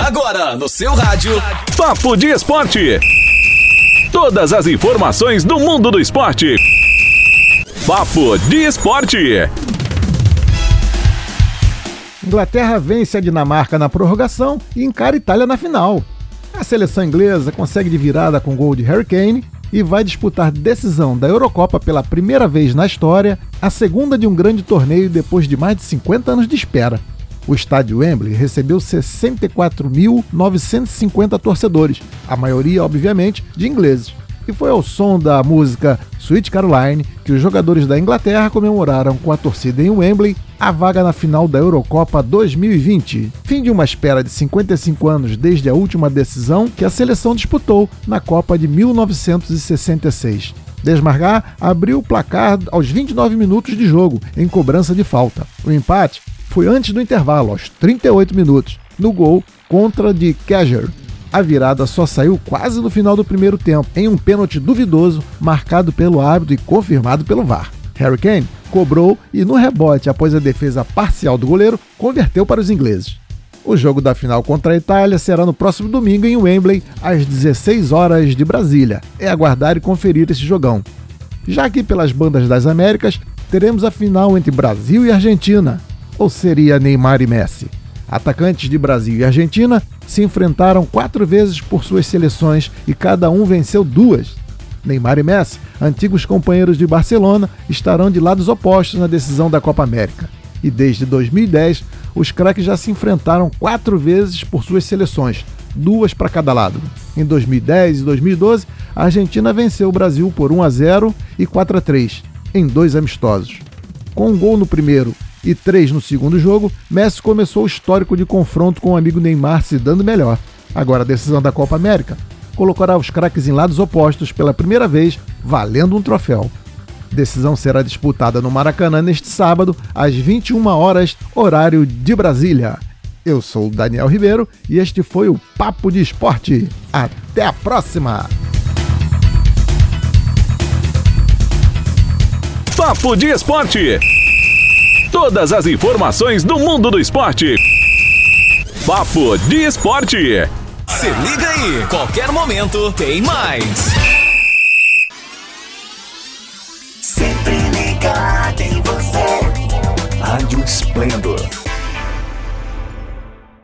Agora no seu rádio. Papo de Esporte. Todas as informações do mundo do esporte. Papo de Esporte. Inglaterra vence a Dinamarca na prorrogação e encara a Itália na final. A seleção inglesa consegue de virada com gol de Harry Kane e vai disputar decisão da Eurocopa pela primeira vez na história, a segunda de um grande torneio depois de mais de 50 anos de espera. O estádio Wembley recebeu 64.950 torcedores, a maioria, obviamente, de ingleses. E foi ao som da música Sweet Caroline que os jogadores da Inglaterra comemoraram com a torcida em Wembley a vaga na final da Eurocopa 2020. Fim de uma espera de 55 anos desde a última decisão que a seleção disputou na Copa de 1966. Desmargar abriu o placar aos 29 minutos de jogo, em cobrança de falta. O empate foi antes do intervalo, aos 38 minutos, no gol contra de Kajer. A virada só saiu quase no final do primeiro tempo, em um pênalti duvidoso marcado pelo árbitro e confirmado pelo VAR. Harry Kane cobrou e, no rebote após a defesa parcial do goleiro, converteu para os ingleses. O jogo da final contra a Itália será no próximo domingo em Wembley, às 16 horas de Brasília. É aguardar e conferir esse jogão. Já aqui pelas bandas das Américas, teremos a final entre Brasil e Argentina. Ou seria Neymar e Messi? Atacantes de Brasil e Argentina se enfrentaram quatro vezes por suas seleções e cada um venceu duas. Neymar e Messi, antigos companheiros de Barcelona, estarão de lados opostos na decisão da Copa América. E desde 2010, os craques já se enfrentaram quatro vezes por suas seleções, duas para cada lado. Em 2010 e 2012, a Argentina venceu o Brasil por 1 a 0 e 4 a 3 em dois amistosos. Com um gol no primeiro e três no segundo jogo, Messi começou o histórico de confronto com o amigo Neymar se dando melhor. Agora a decisão da Copa América colocará os craques em lados opostos pela primeira vez, valendo um troféu. Decisão será disputada no Maracanã neste sábado, às 21 horas, horário de Brasília. Eu sou o Daniel Ribeiro e este foi o Papo de Esporte. Até a próxima! Papo de Esporte. Todas as informações do mundo do esporte. Papo de Esporte. Se liga aí, qualquer momento tem mais.